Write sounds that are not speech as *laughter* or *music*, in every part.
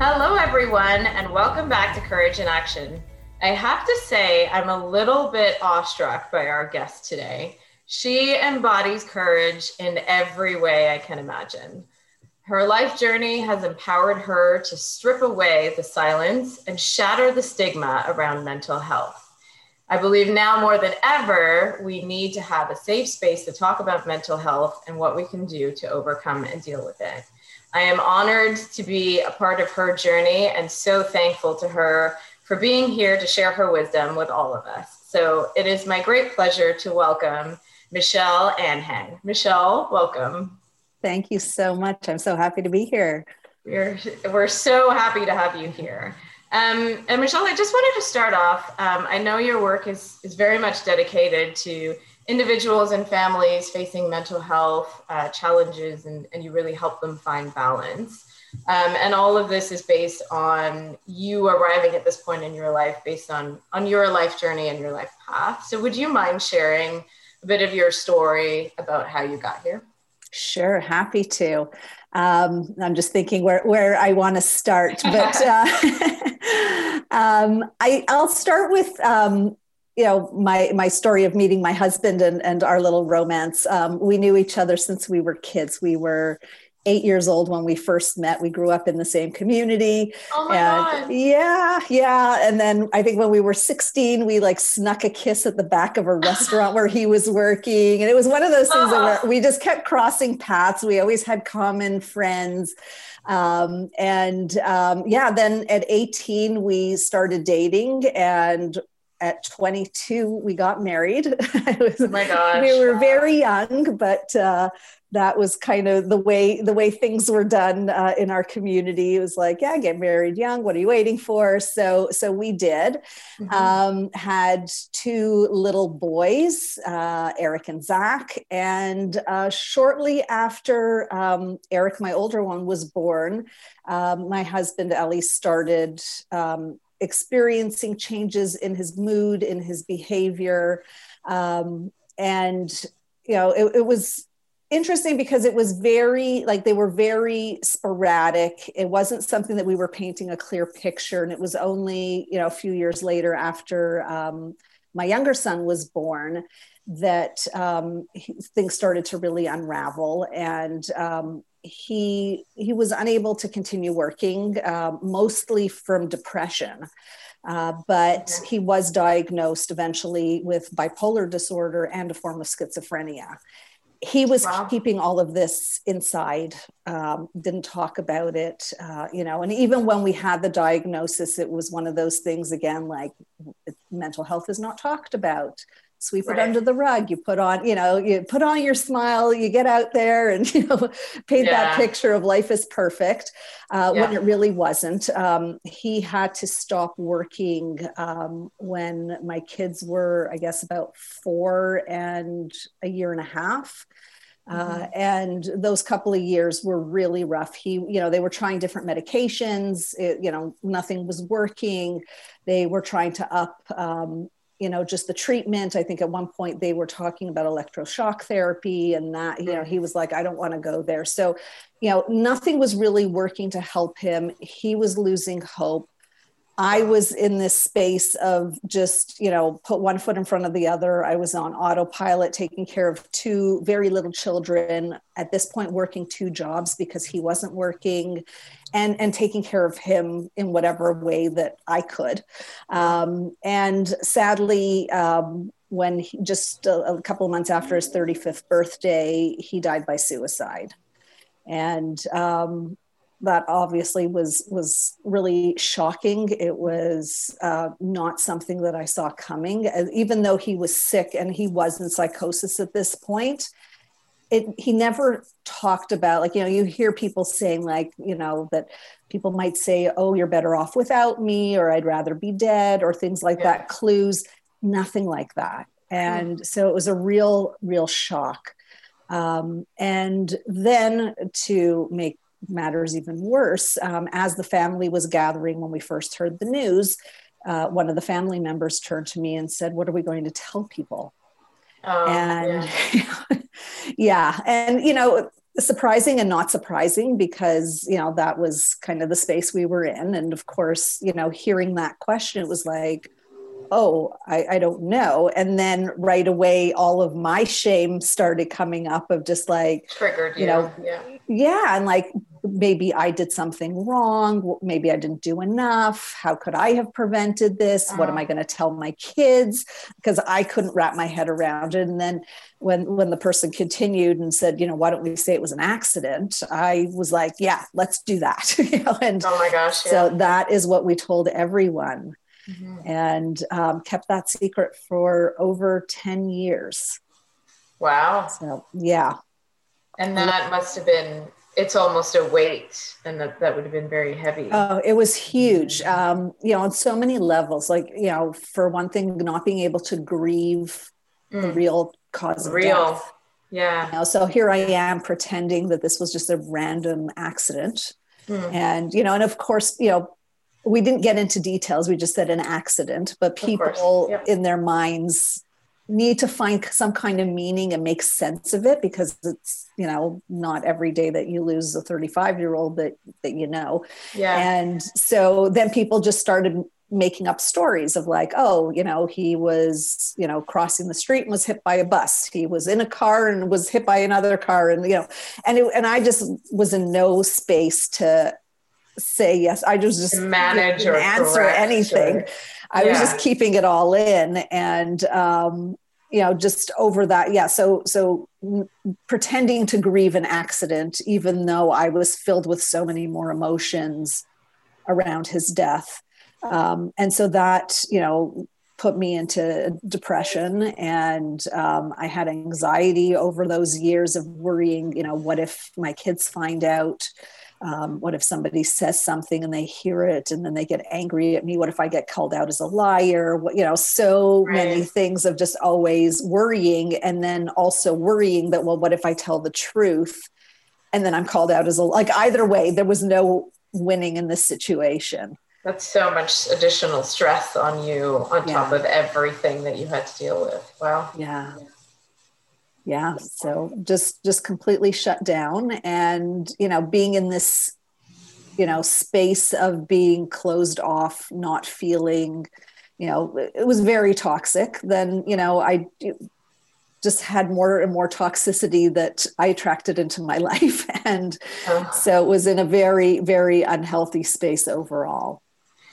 Hello, everyone, and welcome back to Courage in Action. I have to say, I'm a little bit awestruck by our guest today. She embodies courage in every way I can imagine. Her life journey has empowered her to strip away the silence and shatter the stigma around mental health. I believe now more than ever, we need to have a safe space to talk about mental health and what we can do to overcome and deal with it. I am honored to be a part of her journey and so thankful to her for being here to share her wisdom with all of us. So it is my great pleasure to welcome Michelle Anhang. Michelle, welcome. Thank you so much. I'm so happy to be here. We're, we're so happy to have you here. Um, and Michelle, I just wanted to start off. Um, I know your work is, is very much dedicated to individuals and families facing mental health uh, challenges, and, and you really help them find balance. Um, and all of this is based on you arriving at this point in your life based on, on your life journey and your life path. So, would you mind sharing a bit of your story about how you got here? Sure, happy to. Um, I'm just thinking where, where I want to start, but uh, *laughs* um, I, I'll start with um, you know my my story of meeting my husband and and our little romance. Um, we knew each other since we were kids. We were eight years old when we first met. We grew up in the same community. Oh my and God. yeah, yeah. And then I think when we were 16, we like snuck a kiss at the back of a restaurant where he was working. And it was one of those things oh. that we just kept crossing paths. We always had common friends. Um, and um, yeah, then at 18, we started dating and at 22 we got married *laughs* was, oh my gosh we were very young but uh, that was kind of the way the way things were done uh, in our community. It was like, yeah, get married young. What are you waiting for? So so we did. Mm-hmm. Um, had two little boys, uh, Eric and Zach, and uh, shortly after um, Eric, my older one, was born, um, my husband Ellie started. Um, experiencing changes in his mood in his behavior um, and you know it, it was interesting because it was very like they were very sporadic. It wasn't something that we were painting a clear picture and it was only you know a few years later after um, my younger son was born that um, things started to really unravel. And um, he he was unable to continue working uh, mostly from depression. Uh, but he was diagnosed eventually with bipolar disorder and a form of schizophrenia he was wow. keeping all of this inside um, didn't talk about it uh, you know and even when we had the diagnosis it was one of those things again like mental health is not talked about sweep right. it under the rug you put on you know you put on your smile you get out there and *laughs* you know paint yeah. that picture of life is perfect uh, yeah. when it really wasn't um, he had to stop working um, when my kids were i guess about four and a year and a half uh, mm-hmm. and those couple of years were really rough. He, you know, they were trying different medications. It, you know, nothing was working. They were trying to up, um, you know, just the treatment. I think at one point they were talking about electroshock therapy, and that, you know, he was like, I don't want to go there. So, you know, nothing was really working to help him. He was losing hope. I was in this space of just, you know, put one foot in front of the other. I was on autopilot, taking care of two very little children, at this point, working two jobs because he wasn't working, and, and taking care of him in whatever way that I could. Um, and sadly, um, when he, just a, a couple of months after his 35th birthday, he died by suicide. And um, that obviously was was really shocking. It was uh, not something that I saw coming. Even though he was sick and he was in psychosis at this point, it, he never talked about like you know you hear people saying like you know that people might say oh you're better off without me or i'd rather be dead or things like yeah. that clues nothing like that and mm. so it was a real real shock um, and then to make matters even worse um, as the family was gathering when we first heard the news uh, one of the family members turned to me and said what are we going to tell people um, and yeah. *laughs* yeah. And, you know, surprising and not surprising because, you know, that was kind of the space we were in. And of course, you know, hearing that question, it was like, oh, I, I don't know. And then right away, all of my shame started coming up of just like, triggered, you know, yeah. yeah. And like, maybe I did something wrong. Maybe I didn't do enough. How could I have prevented this? What am I uh-huh. going to tell my kids? Because I couldn't wrap my head around it. And then when when the person continued and said, you know, why don't we say it was an accident? I was like, yeah, let's do that. *laughs* you know, and oh my gosh. Yeah. So that is what we told everyone. Mm-hmm. And um, kept that secret for over 10 years. Wow. So, yeah. And that must have been it's almost a weight and that, that would have been very heavy oh it was huge um, you know on so many levels like you know for one thing not being able to grieve mm. the real cause of real death. yeah you know, so here i am pretending that this was just a random accident mm. and you know and of course you know we didn't get into details we just said an accident but people yep. in their minds need to find some kind of meaning and make sense of it because it's you know not every day that you lose a 35 year old that that you know. Yeah. And so then people just started making up stories of like oh you know he was you know crossing the street and was hit by a bus. He was in a car and was hit by another car and you know and it, and i just was in no space to say yes. I just just manage or answer anything I yeah. was just keeping it all in and um, you know just over that yeah so so pretending to grieve an accident even though I was filled with so many more emotions around his death um, and so that you know put me into depression and um, i had anxiety over those years of worrying you know what if my kids find out um, what if somebody says something and they hear it and then they get angry at me? What if I get called out as a liar? What, you know, so right. many things of just always worrying and then also worrying that, well, what if I tell the truth? And then I'm called out as a, like either way, there was no winning in this situation. That's so much additional stress on you on top of everything that you had to deal with. Wow. Yeah yeah so just just completely shut down and you know being in this you know space of being closed off not feeling you know it was very toxic. Then you know i just had more and more toxicity that i attracted into my *laughs* life. And oh. so it was in a very very unhealthy space overall.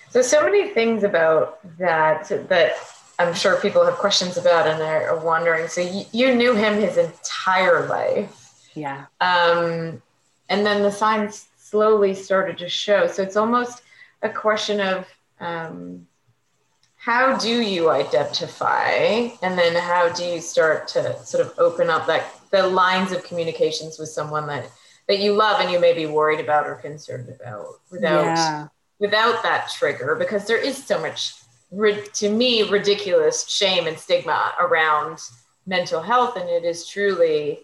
So so many things about that that I'm sure people have questions about and are wondering. So you, you knew him his entire life. Yeah. Um, and then the signs slowly started to show. So it's almost a question of um, how do you identify and then how do you start to sort of open up that the lines of communications with someone that that you love and you may be worried about or concerned about without yeah. without that trigger because there is so much to me ridiculous shame and stigma around mental health. And it is truly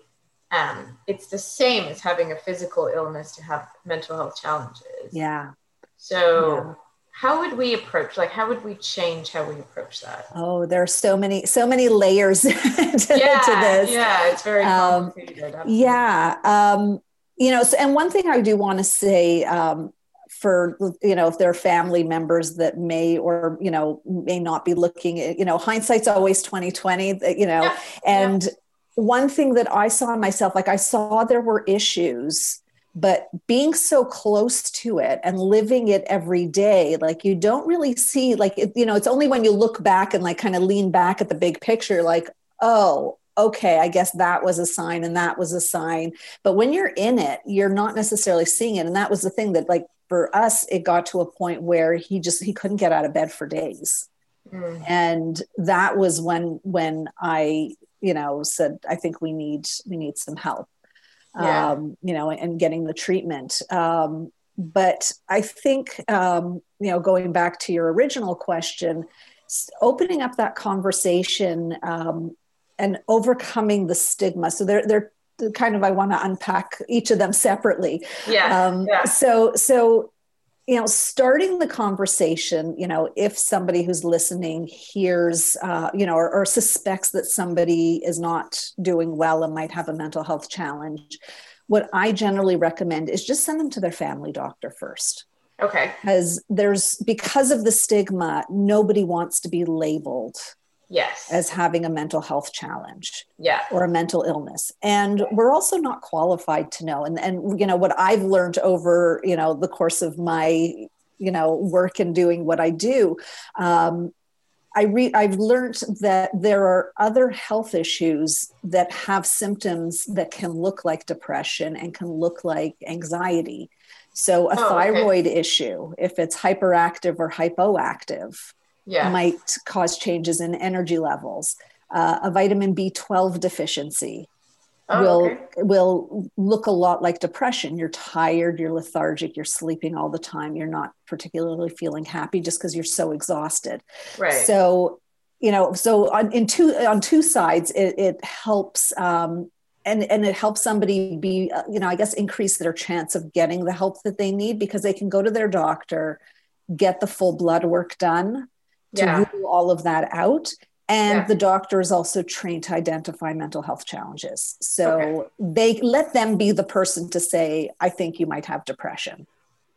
um, it's the same as having a physical illness to have mental health challenges. Yeah. So yeah. how would we approach like how would we change how we approach that? Oh there are so many so many layers *laughs* to, yeah, to this. yeah it's very um, complicated um, yeah um, you know so, and one thing i do want to say um, for you know if there are family members that may or you know may not be looking at you know hindsight's always 2020 you know yeah. and yeah. one thing that i saw in myself like i saw there were issues but being so close to it and living it every day like you don't really see like it, you know it's only when you look back and like kind of lean back at the big picture like oh okay, I guess that was a sign and that was a sign. But when you're in it, you're not necessarily seeing it. And that was the thing that, like, for us, it got to a point where he just he couldn't get out of bed for days. Mm. And that was when when I you know said i think we need we need some help Yeah. um, you know and getting the treatment um, but i think um, you know going back to your original question opening up that conversation um, and overcoming the stigma so they're they're kind of i want to unpack each of them separately Yeah. um, yeah. so so you know starting the conversation you know if somebody who's listening hears uh, you know or, or suspects that somebody is not doing well and might have a mental health challenge what i generally recommend is just send them to their family doctor first Okay. because there's because of the stigma nobody wants to be labeled Yes. as having a mental health challenge yeah. or a mental illness and we're also not qualified to know and and you know what i've learned over you know the course of my you know work and doing what i do um, I re- I've learned that there are other health issues that have symptoms that can look like depression and can look like anxiety. So, a Oh, okay. thyroid issue, if it's hyperactive or hypoactive, Yeah. might cause changes in energy levels. Uh, a vitamin B12 deficiency Oh, will okay. will look a lot like depression. You're tired, you're lethargic, you're sleeping all the time, you're not particularly feeling happy just because you're so exhausted. Right. So, you know, so on in two on two sides, it, it helps. Um, and, and it helps somebody be, uh, you know, I guess increase their chance of getting the help that they need because they can go to their doctor, get the full blood work done, to yeah. rule all of that out. And Yeah. the doctor is also trained to identify mental health challenges. So Okay. they let them be the person to say, I think you might have depression.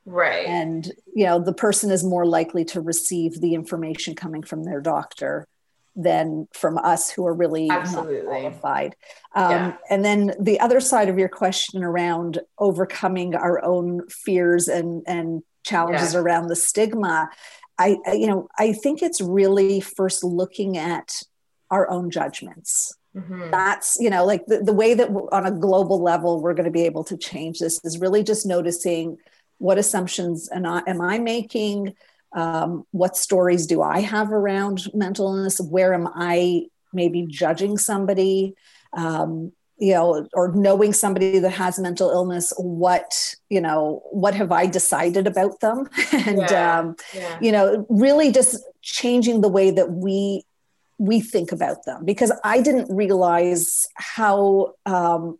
Right. And, you know, the person is more likely to receive the information coming from their doctor than from us who are really Absolutely. qualified. Um, Yeah. And then the other side of your question around overcoming our own fears and, and challenges around the stigma, I, I, you know, I think it's really first looking at our own judgments. Mhm. That's, you know, like the, the way that on a global level we're going to be able to change this is really just noticing what assumptions am I, am I making? Um, what stories do I have around mental illness? Where am I maybe judging somebody? Um, you know, or knowing somebody that has mental illness, what, you know, what have I decided about them? *laughs* and, Yeah. um, Yeah. you know really just changing the way that we we think about them because i didn't realize how um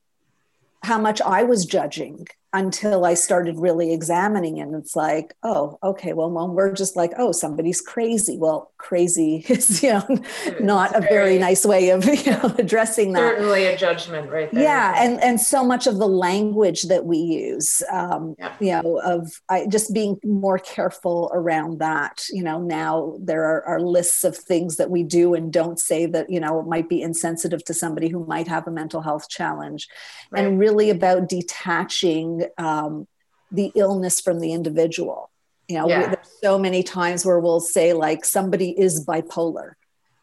how much i was judging until i started really examining it and it's like oh okay well when we're just like oh somebody's crazy well crazy *laughs* is you know not a very nice way of you know addressing that Certainly a judgment right there. yeah and and so much of the language that we use um Yeah. you know of I, just being more careful around that you know now there are, are lists of things that we do and don't say that you know might be insensitive to somebody who might have a mental health challenge Right. and really about detaching um, the illness from the individual. You know we- there's so many times where we'll say like somebody is bipolar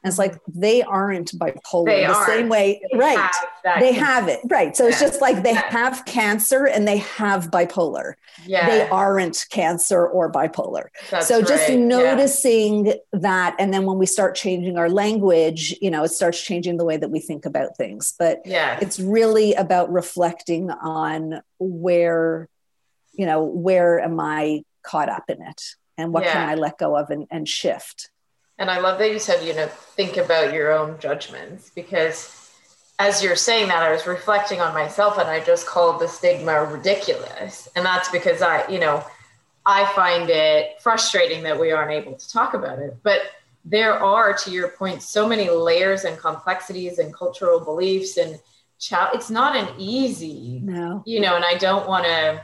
and it's like they aren't bipolar They the same aren't. way They right have they con- have it right so it's just like they Yeah. have cancer and they have bipolar Yeah. they aren't cancer or bipolar that's so just right. Yeah. noticing that and then when we start changing our language you know it starts changing the way that we think about things but Yeah. it's really about reflecting on where you know where am i caught up in it and what can i let go of and, and shift And I love that you said, you know, think about your own judgments because as you're saying that, I was reflecting on myself and I just called the stigma ridiculous. And that's because I, you know, I find it frustrating that we aren't able to talk about it. But there are, to your point, so many layers and complexities and cultural beliefs and child. It's not an easy no you know and i don't want to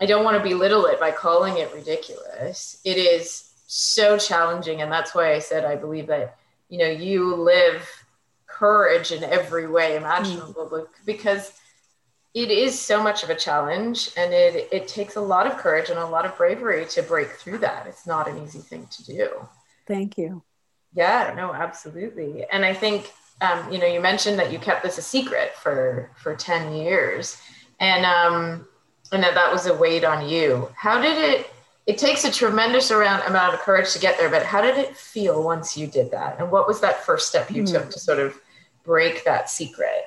i don't want to belittle it by calling it ridiculous it is so challenging and that's why i said i believe that you know you live courage in every way imaginable because it is so much of a challenge and it it takes a lot of courage and a lot of bravery to break through that it's not an easy thing to do thank you yeah, no, absolutely. And I think um, you know, you mentioned that you kept this a secret for for 10 years. And um and that that was a weight on you. How did it it takes a tremendous amount of courage to get there, but how did it feel once you did that? And what was that first step you Hmm. took to sort of break that secret?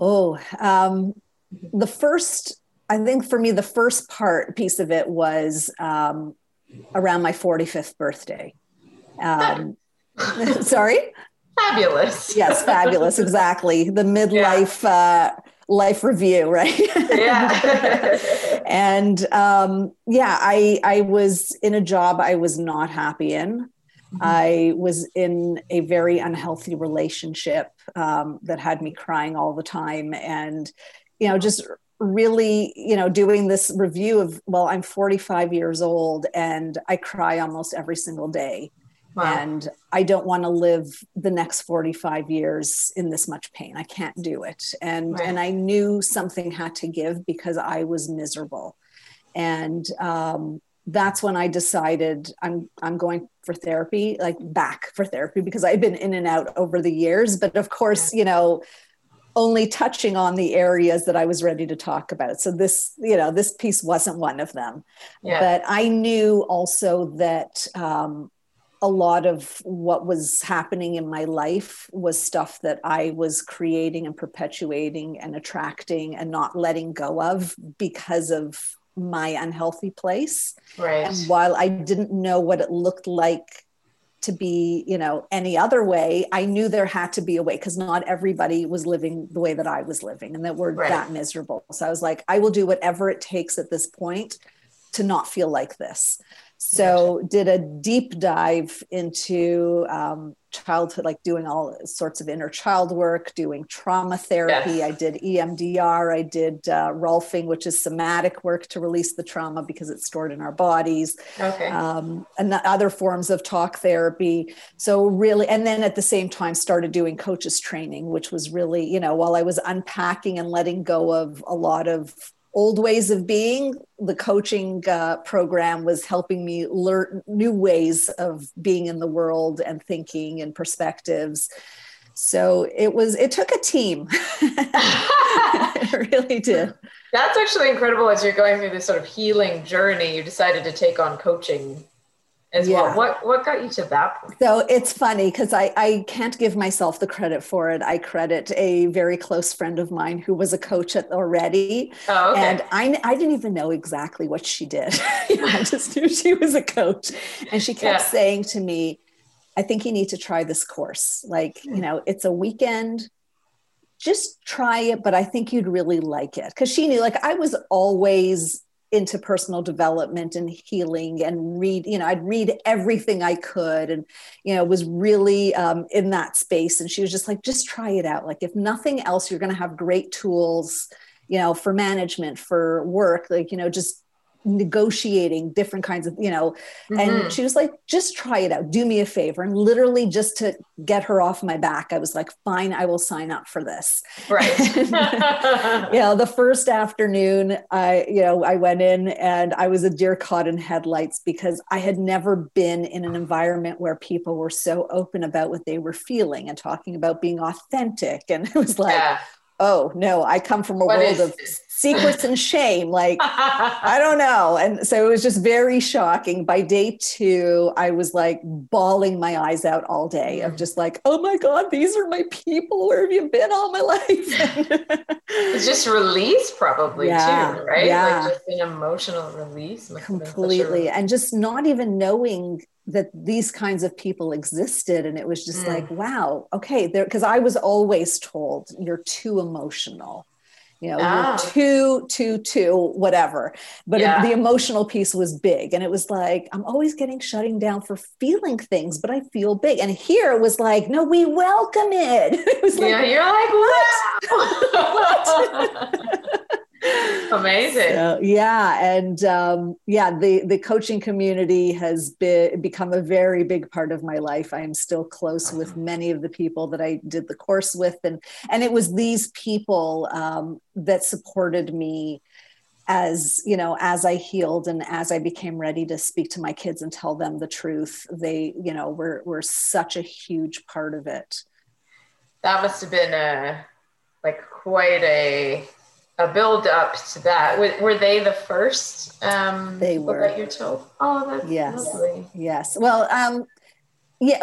Oh, um, the first, I think for me, the first part piece of it was um, around my 45th birthday. Um, *laughs* *laughs* sorry? Fabulous. yes, fabulous. *laughs* Exactly. The midlife yeah. uh, life review, right? Yeah. *laughs* and um, yeah, I I was in a job I was not happy in. Mm-hmm. I was in a very unhealthy relationship um, that had me crying all the time, and you know, just really, you know, doing this review of well, I'm 45 years old and I cry almost every single day. Wow. And I don't want to live the next 45 years in this much pain. I can't do it. And right. and I knew something had to give because I was miserable. And um, that's when I decided I'm I'm going for therapy, like back for therapy because I've been in and out over the years. But of course, you know, only touching on the areas that I was ready to talk about. So this, you know, this piece wasn't one of them. Yeah. But I knew also that um, a lot of what was happening in my life was stuff that I was creating and perpetuating and attracting and not letting go of because of my unhealthy place. Right. And while I didn't know what it looked like to be, you know, any other way, I knew there had to be a way because not everybody was living the way that I was living and that we're right. that miserable. So I was like, I will do whatever it takes at this point to not feel like this. So did a deep dive into um, childhood, like doing all sorts of inner child work, doing trauma therapy. Yes. I did EMDR. I did uh, Rolfing, which is somatic work to release the trauma because it's stored in our bodies. Okay. Um, and other forms of talk therapy. So really, and then at the same time started doing coaches training, which was really, you know, while I was unpacking and letting go of a lot of old ways of being. The coaching uh, program was helping me learn new ways of being in the world and thinking and perspectives. So it was it took a team. *laughs* It really did. That's actually incredible as you're going through this sort of healing journey. You decided to take on coaching as yeah. well. What what got you to that point? So it's funny because I, I can't give myself the credit for it. I credit a very close friend of mine who was a coach at already. Oh, okay. And I, I didn't even know exactly what she did. *laughs* I just knew she was a coach. And she kept yeah. saying to me, I think you need to try this course. Like, you know, it's a weekend. Just try it, but I think you'd really like it. Because she knew, like, I was always into personal development and healing and read you know i'd read everything i could and you know was really um, in that space. And she was just like just try it out. Like if nothing else you're going to have great tools you know for management for work like you know just negotiating different kinds of you know mm-hmm. and she was like just try it out. Do me a favor. And literally just to get her off my back i was like fine i will sign up for this. Right. *laughs* *laughs* You know the first afternoon i you know i went in and i was a deer caught in headlights because i had never been in an environment where people were so open about what they were feeling and talking about being authentic. And it was like yeah oh no i come from a what world of secrets and shame like *laughs* i don't know. And so it was just very shocking. By day two i was like bawling my eyes out all day of mm. just like oh my god these are my people. Where have you been all my *laughs* life? It's just release probably yeah, too right yeah. like just an emotional release completely. And just not even knowing that these kinds of people existed and it was just mm. like wow okay there because i was always told you're too emotional you know ah. you're too too too whatever but yeah. the emotional piece was big and it was like i'm always getting shutting down for feeling things but i feel big and here it was like no we welcome it, *laughs* it was yeah like, you're like what, *laughs* *laughs* what? *laughs* Amazing. So, yeah, and um, yeah, the the coaching community has been become a very big part of my life. I am still close with many of the people that I did the course with, and and it was these people um, that supported me as you know as i healed and as i became ready to speak to my kids and tell them the truth they you know were were such a huge part of it that must have been a like quite a a build up to that. Were, were they the first? Um, they were. That you're told. Oh, that's yes. lovely. Yes. Well, um, yeah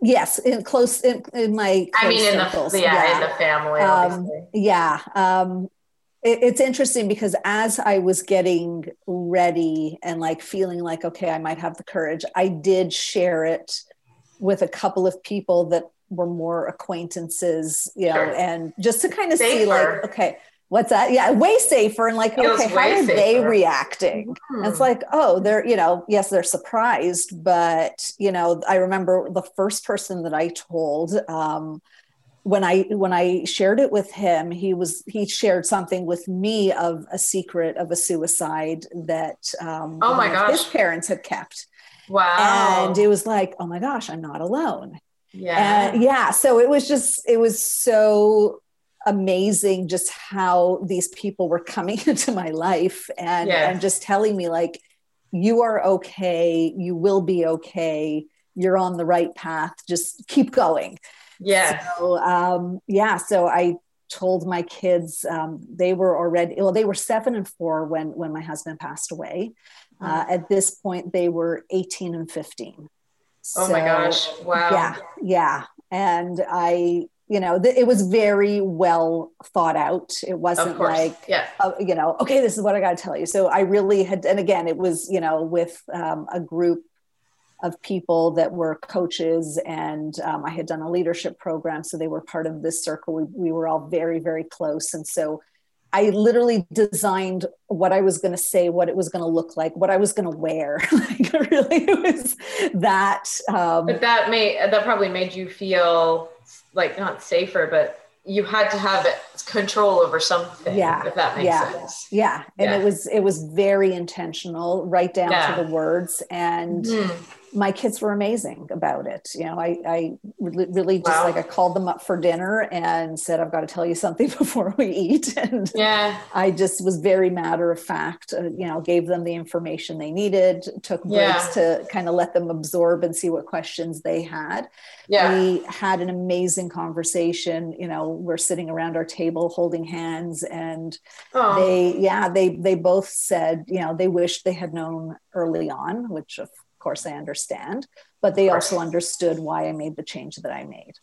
yes in close in, in my I mean, in the yeah, yeah, in the family, um, yeah. Um, it, it's interesting because as I was getting ready and like feeling like okay, I might have the courage, I did share it with a couple of people that were more acquaintances, you know, sure. and just to kind of Safer. see like okay what's that? Yeah way safer and like Feels okay how are safer. they reacting? Hmm. it's like oh they're you know yes they're surprised but you know i remember the first person that i told um, when i when i shared it with him he was he shared something with me of a secret of a suicide that um, oh my gosh his parents had kept. Wow. and it was like oh my gosh i'm not alone. Yeah. And yeah so it was just it was so amazing just how these people were coming *laughs* into my life and and just telling me like you are okay. You will be okay. You're on the right path. Just keep going. Yeah. So um yeah so i told my kids um, they were already well they were seven and four when when my husband passed away. Mm-hmm. uh, at this point they were 18 and 15 oh so, my gosh. Wow. yeah yeah. And i you know th- it was very well thought out. It wasn't like yeah. uh, you know okay this is what i got to tell you. So i really had and again it was you know with um, a group of people that were coaches and um, i had done a leadership program so they were part of this circle. We, we were all very very close. And so I literally designed what I was going to say, what it was going to look like, what I was going to wear. *laughs* like *laughs* really, it was that. Um, but that made that probably made you feel like not safer, but you had to have control over something. Yeah. If that makes yeah. sense. Yeah. And yeah. it was, it was very intentional, right down yeah. to the words. And mm-hmm my kids were amazing about it. You know, I, I really just wow. like I called them up for dinner and said, I've got to tell you something *laughs* before we eat. And yeah, I just was very matter of fact, uh, you know, gave them the information they needed, took breaks yeah. to kind of let them absorb and see what questions they had. Yeah. We had an amazing conversation. You know, we're sitting around our table holding hands and oh. they, yeah, they, they both said, you know, they wished they had known early on, which of course I understand, but they also understood why I made the change that I made.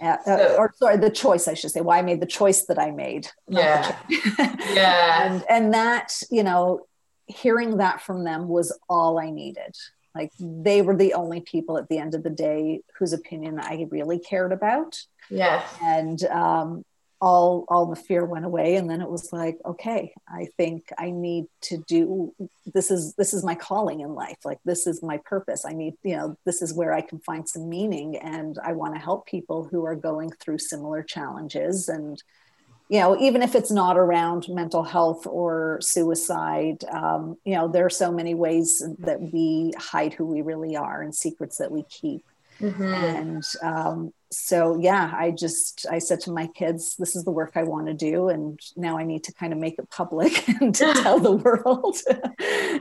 Uh, uh, or sorry, the choice I should say, why I made the choice that I made. Yeah. *laughs* yeah. And and that, you know, hearing that from them was all I needed. Like they were the only people at the end of the day whose opinion I really cared about. Yeah. And um, all all the fear went away and then it was like okay i think i need to do this is this is my calling in life. Like this is my purpose. I need you know this is where i can find some meaning and i want to help people who are going through similar challenges. And you know even if it's not around mental health or suicide um, you know there are so many ways that we hide who we really are and secrets that we keep. Mm-hmm. And um, so, yeah, I just, I said to my kids, this is the work I want to do. And now I need to kind of make it public *laughs* and to *laughs* tell the world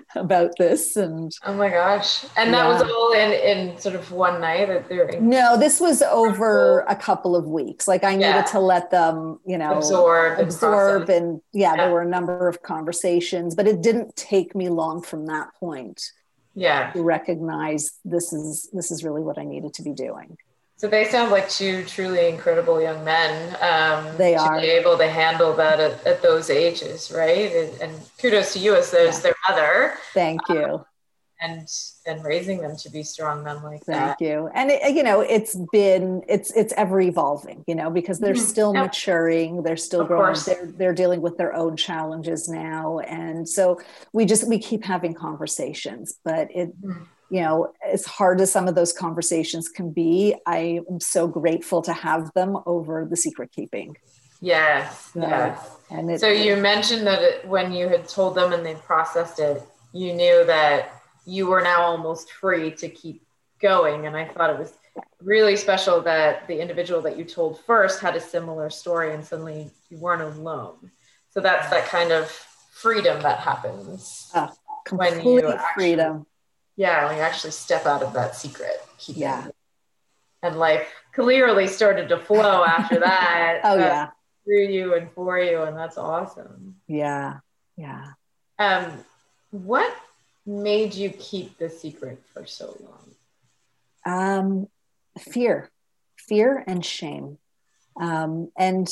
*laughs* about this. And oh my gosh. And that yeah. was all in, in sort of one night or during? No, this was over a couple of weeks. Like I needed yeah. to let them, you know, absorb, absorb. And, and yeah, yeah, there were a number of conversations, but it didn't take me long from that point yeah to recognize this is this is really what i needed to be doing so they sound like two truly incredible young men um, they to are be able to handle that at, at those ages right and, and, kudos to you as there's yeah. their mother thank you um, and and raising them to be strong men like that. Thank you. And it, you know, it's been it's it's ever evolving, you know, because they're mm-hmm. still maturing, they're still of growing, they're they're dealing with their own challenges now, and so we just we keep having conversations, but it. Mm-hmm. You know, as hard as some of those conversations can be, I am so grateful to have them over the secret keeping. Yes, so, yes. And it, so you mentioned that it, when you had told them and they processed it, you knew that you were now almost free to keep going. And I thought it was really special that the individual that you told first had a similar story and suddenly you weren't alone. So that's that kind of freedom that happens uh, when you actually, freedom. Yeah, you actually step out of that secret. Yeah. And life clearly started to flow after *laughs* that. oh uh, yeah. Through you and for you, and that's awesome. Yeah. Yeah. Um, what made you keep the secret for so long? Um, fear, fear and shame. Um, and,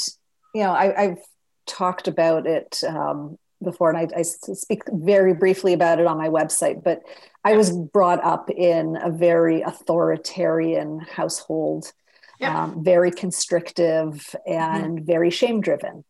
you know, I, have talked about it um, before, and I, I, speak very briefly about it on my website, but I was brought up in a very authoritarian household, yeah. um, very constrictive and mm-hmm. very shame driven.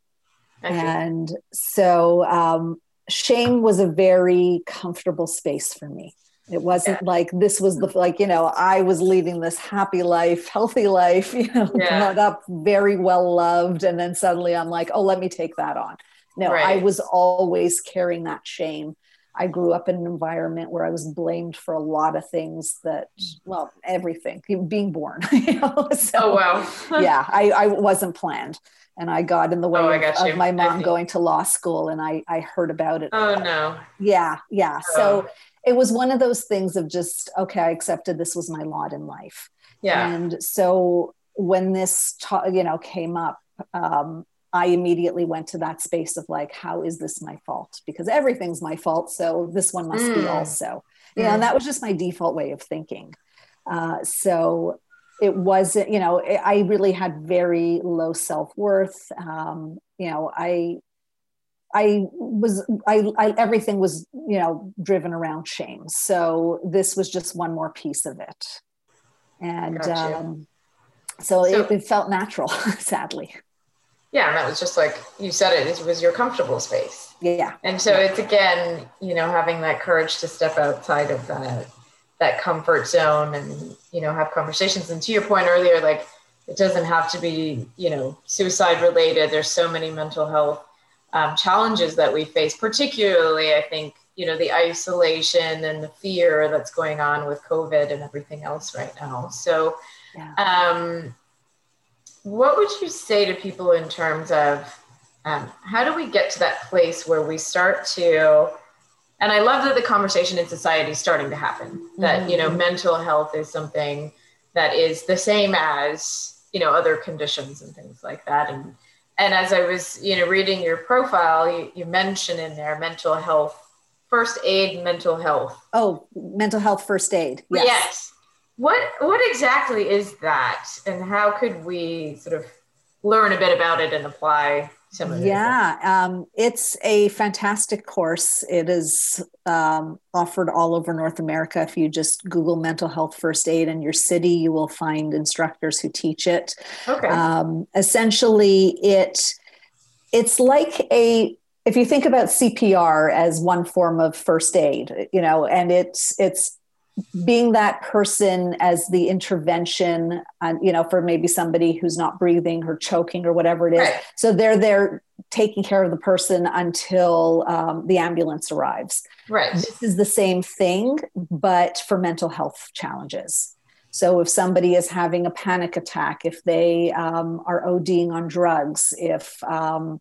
And so um, shame was a very comfortable space for me. It wasn't yeah. like this was the like you know I was leading this happy life, healthy life, *laughs* you know, yeah. brought up very well loved, and then suddenly I'm like, oh, let me take that on. No, right. I was always carrying that shame. I grew up in an environment where I was blamed for a lot of things that, well, everything, being born. *laughs* You know? so, oh wow! *laughs* yeah, I, I wasn't planned, and I got in the way oh, of, of, my mom going to law school, and I I heard about it. Oh no! Yeah, yeah. Oh. So it was one of those things of just okay i accepted this was my lot in life yeah and so when this ta- you know came up um, i immediately went to that space of like how is this my fault because everything's my fault so this one must mm. be also you mm. know and that was just my default way of thinking uh, so it wasn't you know i really had very low self-worth um, you know i I was I, I, everything was you know driven around shame. So this was just one more piece of it, and um, so, so it, it, felt natural. *laughs* sadly. Yeah, and that was just like you said it. It was your comfortable space. Yeah. And so yeah. it's again, you know, having that courage to step outside of that that comfort zone and you know have conversations. And to your point earlier, like it doesn't have to be you know suicide related. There's so many mental health um, challenges that we face, particularly, I think, you know, the isolation and the fear that's going on with COVID and everything else right now. So, yeah. um, what would you say to people in terms of um, how do we get to that place where we start to and i love that the conversation in society is starting to happen that mm-hmm. you know mental health is something that is the same as you know other conditions and things like that and and as I was, you know, reading your profile, you, you mention in there mental health, first aid, mental health. Oh, mental health first aid. Yes. yes. What what exactly is that, and how could we sort of learn a bit about it and apply some of it? yeah, um, it's a fantastic course. It is um, offered all over North America. If you just Google mental health first aid in your city, you will find instructors who teach it. Okay. Um, essentially, it it's like a if you think about CPR as one form of first aid, you know, and it's it's being that person as the intervention on, you know for maybe somebody who's not breathing or choking or whatever it is. Right. so they're there taking care of the person until um, the ambulance arrives. Right. This is the same thing but for mental health challenges. So if somebody is having a panic attack if they um, are oding on drugs if um,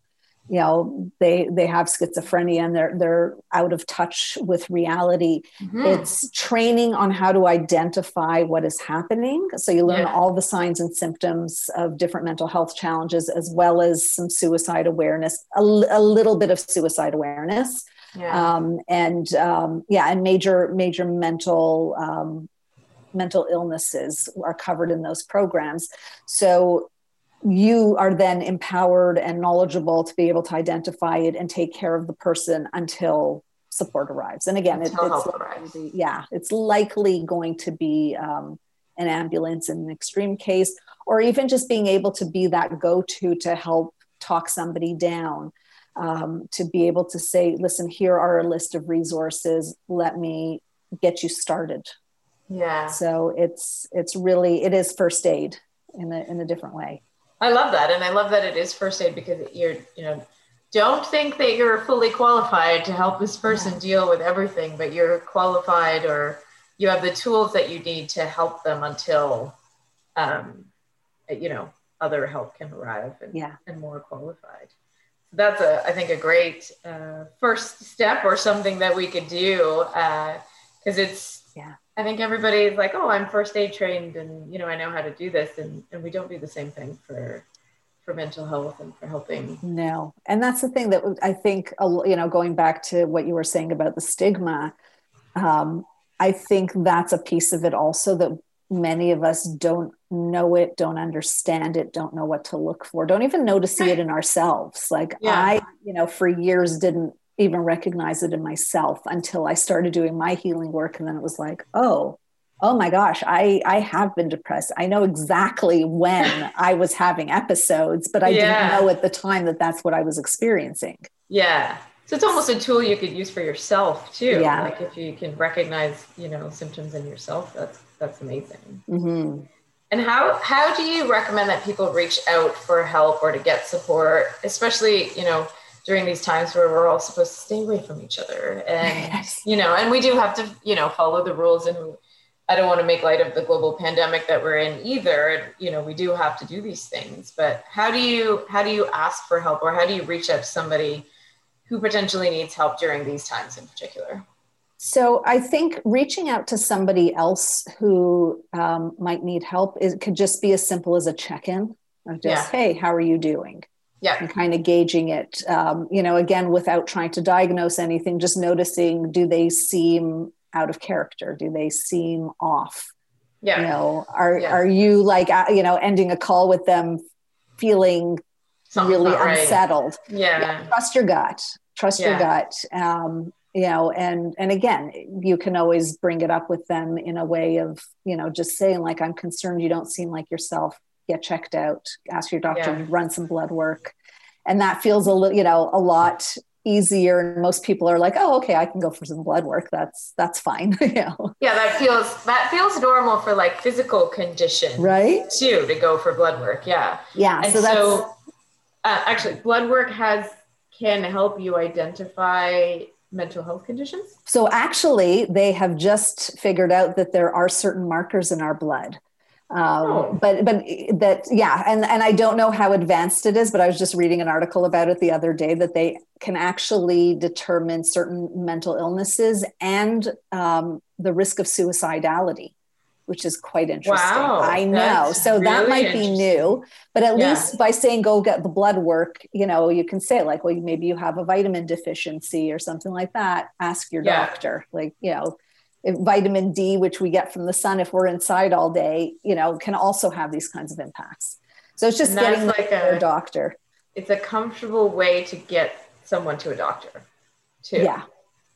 you know they they have schizophrenia and they're they're out of touch with reality mm-hmm. it's training on how to identify what is happening so you learn yeah. all the signs and symptoms of different mental health challenges as well as some suicide awareness a, a little bit of suicide awareness yeah. Um, and um, yeah and major major mental um, mental illnesses are covered in those programs so you are then empowered and knowledgeable to be able to identify it and take care of the person until support arrives. And again, it, it's likely, yeah, it's likely going to be um, an ambulance in an extreme case, or even just being able to be that go-to to help talk somebody down. Um, to be able to say, listen, here are a list of resources. Let me get you started. Yeah. So it's it's really it is first aid in a in a different way. I love that. And I love that it is first aid because you're, you know, don't think that you're fully qualified to help this person yeah. deal with everything, but you're qualified or you have the tools that you need to help them until, um, you know, other help can arrive and, yeah. and more qualified. So that's a, I think a great uh, first step or something that we could do Uh because uh, it's, yeah I think everybody's like, oh, I'm first aid trained and, you know, I know how to do this. And, and we don't do the same thing for, for mental health and for helping. No. And that's the thing that I think, you know, going back to what you were saying about the stigma, um, I think that's a piece of it also that many of us don't know it, don't understand it, don't know what to look for, don't even know to see it in ourselves. Like yeah. I, you know, for years didn't even recognize it in myself until I started doing my healing work. And then it was like, oh, oh my gosh, I, I have been depressed. I know exactly when *laughs* I was having episodes, but I yeah. didn't know at the time that that's what I was experiencing. Yeah. So it's almost a tool you could use for yourself too. Yeah. Like if you can recognize, you know, symptoms in yourself, that's that's amazing. Mm-hmm. And how how do you recommend that people reach out for help or to get support, especially you know during these times where we're all supposed to stay away from each other, and yes. you know, and we do have to you know follow the rules and. I don't want to make light of the global pandemic that we're in either. You know, we do have to do these things, but how do you how do you ask for help or how do you reach out to somebody who potentially needs help during these times in particular? So I think reaching out to somebody else who um, might need help it could just be as simple as a check-in of just, yeah. hey, how are you doing? Yeah. And kind of gauging it, um, you know, again, without trying to diagnose anything, just noticing, do they seem out of character? Do they seem off? Yeah. You know, are, yeah. are you like, uh, you know, ending a call with them feeling Something's really unsettled? Right. Yeah. yeah. Trust your gut. Trust your gut. Um, you know and and again you can always bring it up with them in a way of you know just saying like i'm concerned you don't seem like yourself get checked out ask your doctor yeah. to run some blood work and that feels a little you know a lot easier and most people are like oh okay i can go for some blood work that's that's fine *laughs* you know yeah that feels that feels normal for like physical condition right too to go for blood work yeah yeah and so, so uh, actually blood work has can help you identify mental health conditions? So, actually, they have just figured out that there are certain markers in our blood. Um, oh. But but that yeah, and and I don't know how advanced it is, but I was just reading an article about it the other day that they can actually determine certain mental illnesses and um, the risk of suicidality which is quite interesting. Wow, I know. So really that might be new, but at yeah. least by saying go get the blood work, you know, you can say like, well, maybe you have a vitamin deficiency or something like that. Ask your yeah. doctor. Like, you know, vitamin D, which we get from the sun if we're inside all day, you know, can also have these kinds of impacts. So it's just getting like a, a doctor. It's a comfortable way to get someone to a doctor too. Yeah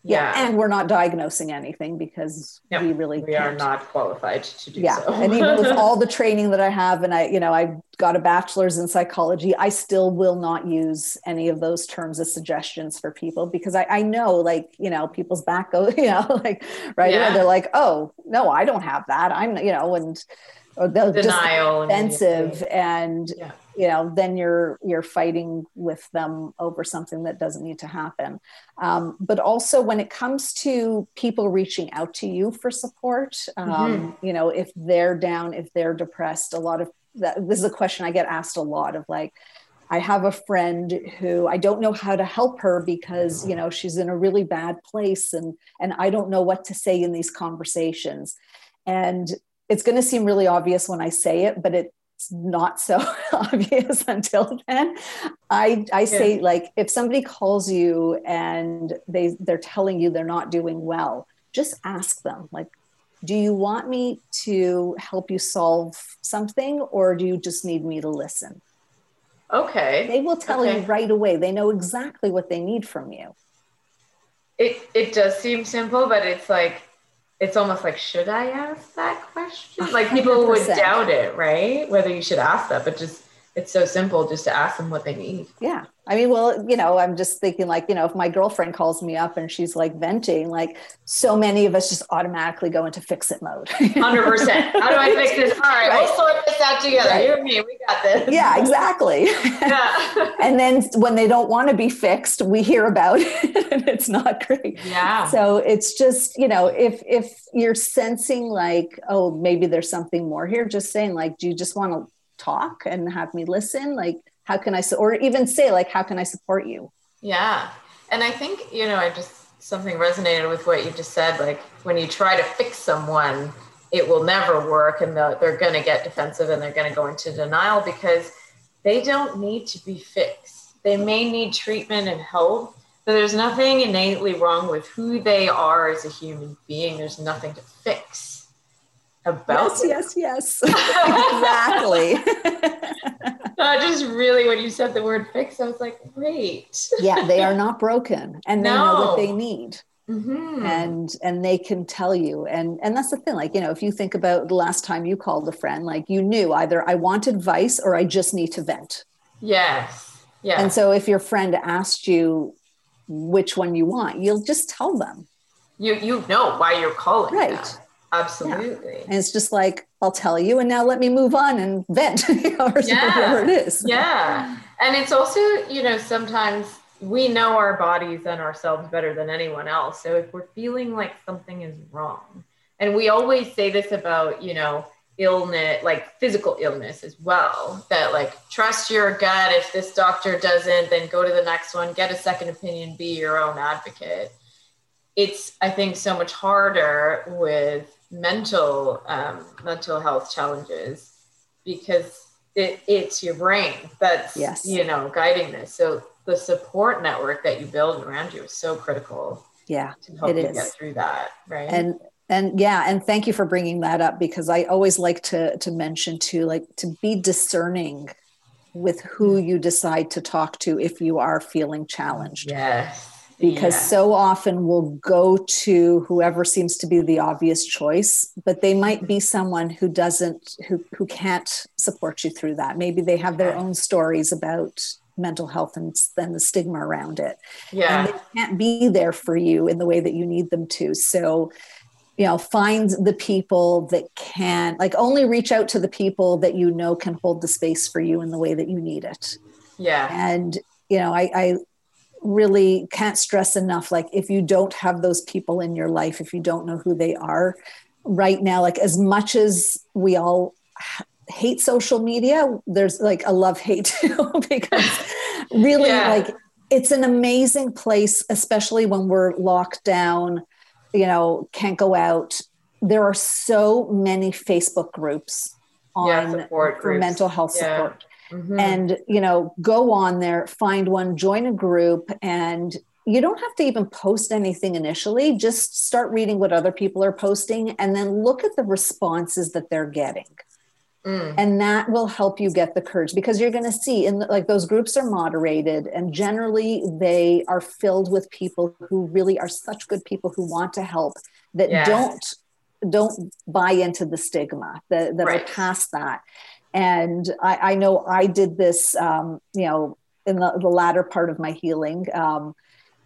yeah. yeah. and we're not diagnosing anything because no, we really we can't. are not qualified to do yeah so. and even with *laughs* all the training that i have and i you know i got a bachelor's in psychology i still will not use any of those terms as suggestions for people because i, I know like you know people's back go *laughs* you know like right yeah. they're like oh no i don't have that i'm you know and or they'll denial just defensive and, and yeah you know then you're you're fighting with them over something that doesn't need to happen um, but also when it comes to people reaching out to you for support um, mm-hmm. you know if they're down if they're depressed a lot of that this is a question i get asked a lot of like I have a friend who I don't know how to help her because you know she's in a really bad place and and I don't know what to say in these conversations. And it's going to seem really obvious when I say it, but it it's not so *laughs* obvious until then. I i say yeah. like if somebody calls you and they they're telling you they're not doing well just ask them like do you want me to help you solve something or do you just need me to listen? Okay. They will tell okay. you right away. They know exactly what they need from you. It it does seem simple but it's like it's almost like should i ask that question like people 100%. would doubt it right whether you should ask that but just it's so simple just to ask them what they need yeah I mean, well, you know, I'm just thinking like, you know, if my girlfriend calls me up and she's like venting, like so many of us just automatically go into fix it mode. *laughs* 100%. How do I fix this? All right, right. we'll sort this out together. Right. You and me, we got this. Yeah, exactly. *laughs* Yeah. *laughs* and then when they don't want to be fixed, we hear about it and it's not great. Yeah. So it's just, you know, if if you're sensing like, oh, maybe there's something more here, just saying like, do you just want to talk and have me listen? Like how can i or even say like how can i support you? Yeah. And i think you know i just something resonated with what you just said like when you try to fix someone it will never work and they're going to get defensive and they're going to go into denial because they don't need to be fixed. They may need treatment and help but there's nothing innately wrong with who they are as a human being. There's nothing to fix about yes yes yes. *laughs* Exactly. I just really when you said the word fix i was like wait yeah they are not broken and they No. know what they need. Mhm. and and they can tell you and and that's the thing like you know if you think about the last time you called a friend like you knew either i want advice or i just need to vent. Yes yeah and so if your friend asked you which one you want you'll just tell them. You you know why you're calling Right. Absolutely. And it's just like i'll tell you and now let me move on and vent *laughs* or Yeah. whatever it is. Yeah. And it's also you know sometimes we know our bodies and ourselves better than anyone else. So if we're feeling like something is wrong and we always say this about you know illness like physical illness as well that like trust your gut. If this doctor doesn't then go to the next one. Get a second opinion. Be your own advocate. It's i think so much harder with mental um, mental health challenges because it, it's your brain that's Yes. you know guiding this. So the support network that you build around you is so critical yeah to help It you is. get through that right? And and yeah and thank you for bringing that up because i always like to to mention too like to be discerning with who you decide to talk to if you are feeling challenged. Yes because Yeah. so often we'll go to whoever seems to be the obvious choice but they might be someone who doesn't who who can't support you through that. Maybe they have their own stories about mental health and then the stigma around it. Yeah. And they can't be there for you in the way that you need them to. So you know find the people that can like only reach out to the people that you know can hold the space for you in the way that you need it. Yeah. And you know i, I really can't stress enough like if you don't have those people in your life if you don't know who they are right now like as much as we all hate social media there's like a love hate *laughs* too because really Yeah. like it's an amazing place especially when we're locked down you know can't go out there are so many facebook groups Yeah, on support for groups. mental health Yeah. support Mhm. and you know go on there find one join a group and you don't have to even post anything initially just start reading what other people are posting and then look at the responses that they're getting Mm. and that will help you get the courage because you're going to see in the, like those groups are moderated and generally they are filled with people who really are such good people who want to help that Yeah. don't don't buy into the stigma that, that Right. are past that and I, I know i did this um, you know in the, the latter part of my healing um,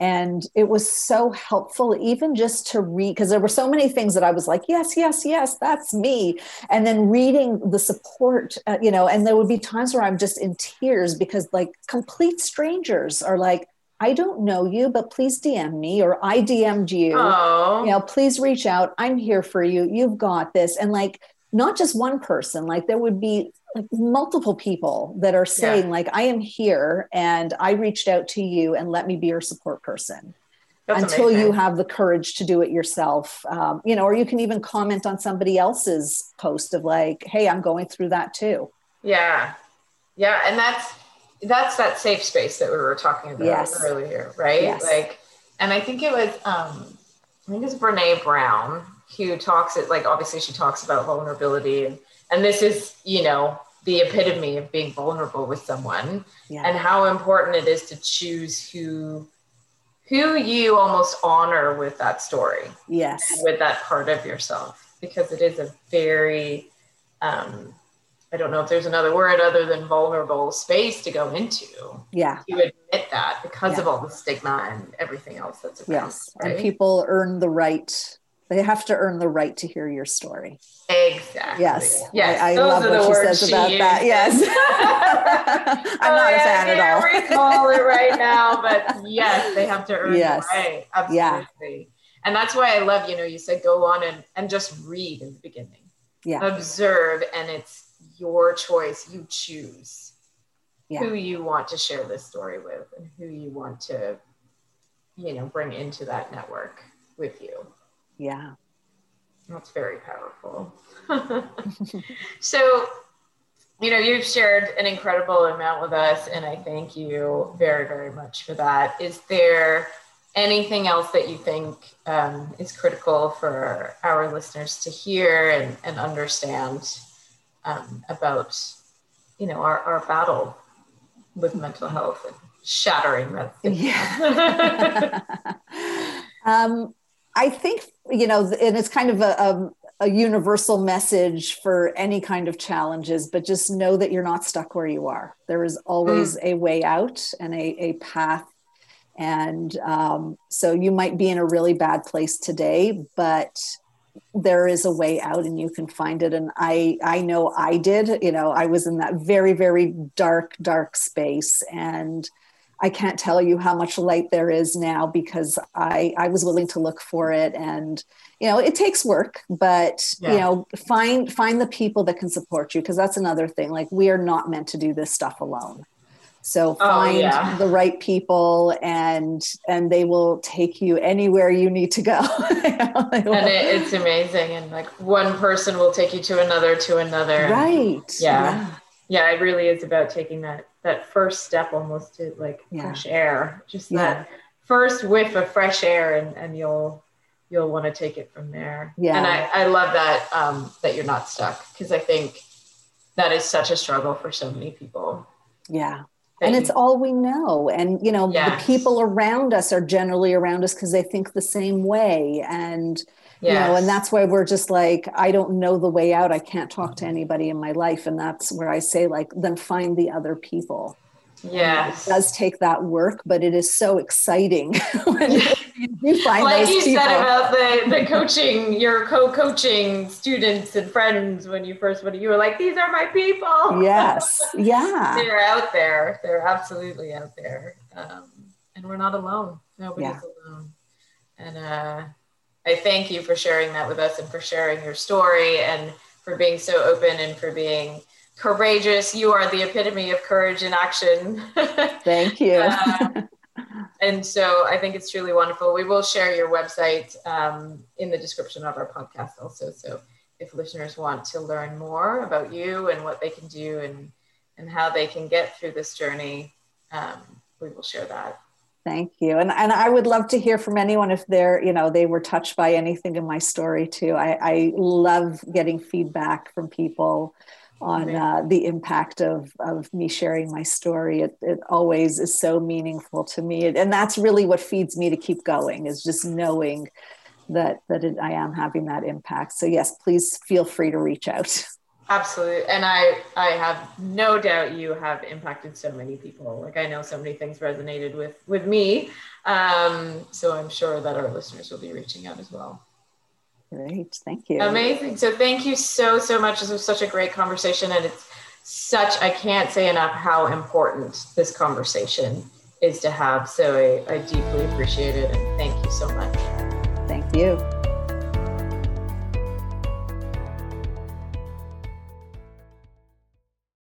and it was so helpful even just to read because there were so many things that i was like yes yes yes that's me. And then reading the support uh, you know and there would be times where i'm just in tears because like complete strangers are like i don't know you but please dm me or i dm'd you. Oh you know please reach out. I'm here for you. You've got this. And like not just one person like there would be like multiple people that are saying like i am here and i reached out to you and let me be your support person That's until you have the courage to do it yourself um, you know or you can even comment on somebody else's post of like hey i'm going through that too Yeah. Yeah. And that's that's that safe space that we were talking about Yes. earlier, right? Yes. Like and I think it was um I think it's Brene Brown who talks it like obviously she talks about vulnerability and and this is, you know, the epitome of being vulnerable with someone yeah. and how important it is to choose who who you almost honor with that story. Yes. With that part of yourself because it is a very um, i don't know if there's another word other than vulnerable space to go into yeah. to admit that because of all the stigma and everything else that's around yes. Right? and people earn the right they have to earn the right to hear your story exactly Yes. yes I, I love what she says she about that. Yes. *laughs* *laughs* I'm Oh, not a oh, yeah, fan I at all. can't recall it right now, but *laughs* yes, they have to earn Yes. the right. Yeah. Absolutely. And that's why I love, you know, you said go on and, and just read in the beginning. Yeah. Observe and it's your choice. You choose Yeah. who you want to share this story with and who you want to, you know, bring into that network with you. Yeah. That's very powerful. *laughs* so, you know, you've shared an incredible amount with us, and I thank you very, very much for that. Is there anything else that you think um, is critical for our listeners to hear and, and understand um, about, you know, our, our battle with mental health and shattering that. Yeah. *laughs* *laughs* um, I think, you know, and it's kind of a, a, a universal message for any kind of challenges, but just know that you're not stuck where you are. There is always mm. a way out and a, a path and um, so you might be in a really bad place today, but there is a way out and you can find it. And I, I know I did, you know, I was in that very, very dark, dark space. And I can't tell you how much light there is now because I, I was willing to look for it. And, you know, it takes work, but yeah. you know, find, find the people that can support you. Cause that's another thing. Like we are not meant to do this stuff alone. So oh, find oh, yeah. the right people and and they will take you anywhere you need to go. *laughs* and it, it's amazing. And like one person will take you to another to another. Right. Yeah. yeah. yeah. it really is about taking that that first step almost to like yeah. fresh air. Just that first whiff of fresh air and, and you'll you'll want to take it from there. Yeah. And I, I love that um that you're not stuck because I think that is such a struggle for so many people. Yeah and it's all we know and you know yes. the people around us are generally around us because they think the same way and yes. you know and that's why we're just like i don't know the way out i can't talk to anybody in my life and that's where i say like then find the other people Yes. It does take that work, but it is so exciting *laughs* when you find like you people. said about the, the coaching, your co-coaching students and friends when you first went, you were like, these are my people. Yes. Yeah. *laughs* They're out there. They're absolutely out there. Um, and we're not alone. Nobody's yeah. alone. And uh, I thank you for sharing that with us and for sharing your story and for being so open and for being courageous. You are the epitome of courage in action. *laughs* Thank you. uh, and so I think it's truly wonderful. We will share your website um, in the description of our podcast also. So if listeners want to learn more about you and what they can do and and how they can get through this journey, um, we will share that. Thank you. And, and I would love to hear from anyone if they're, you know, they were touched by anything in my story too. I, I love getting feedback from people on uh, the impact of, of me sharing my story. It, it always is so meaningful to me. And that's really what feeds me to keep going is just knowing that, that it, I am having that impact. So yes, please feel free to reach out. *laughs* Absolutely. And I, I have no doubt you have impacted so many people. Like I know so many things resonated with, with me. Um, so I'm sure that our listeners will be reaching out as well. Great. Thank you. Amazing. So thank you so, so much. This was such a great conversation. And it's such, I can't say enough how important this conversation is to have. So I, I deeply appreciate it. And thank you so much. Thank you.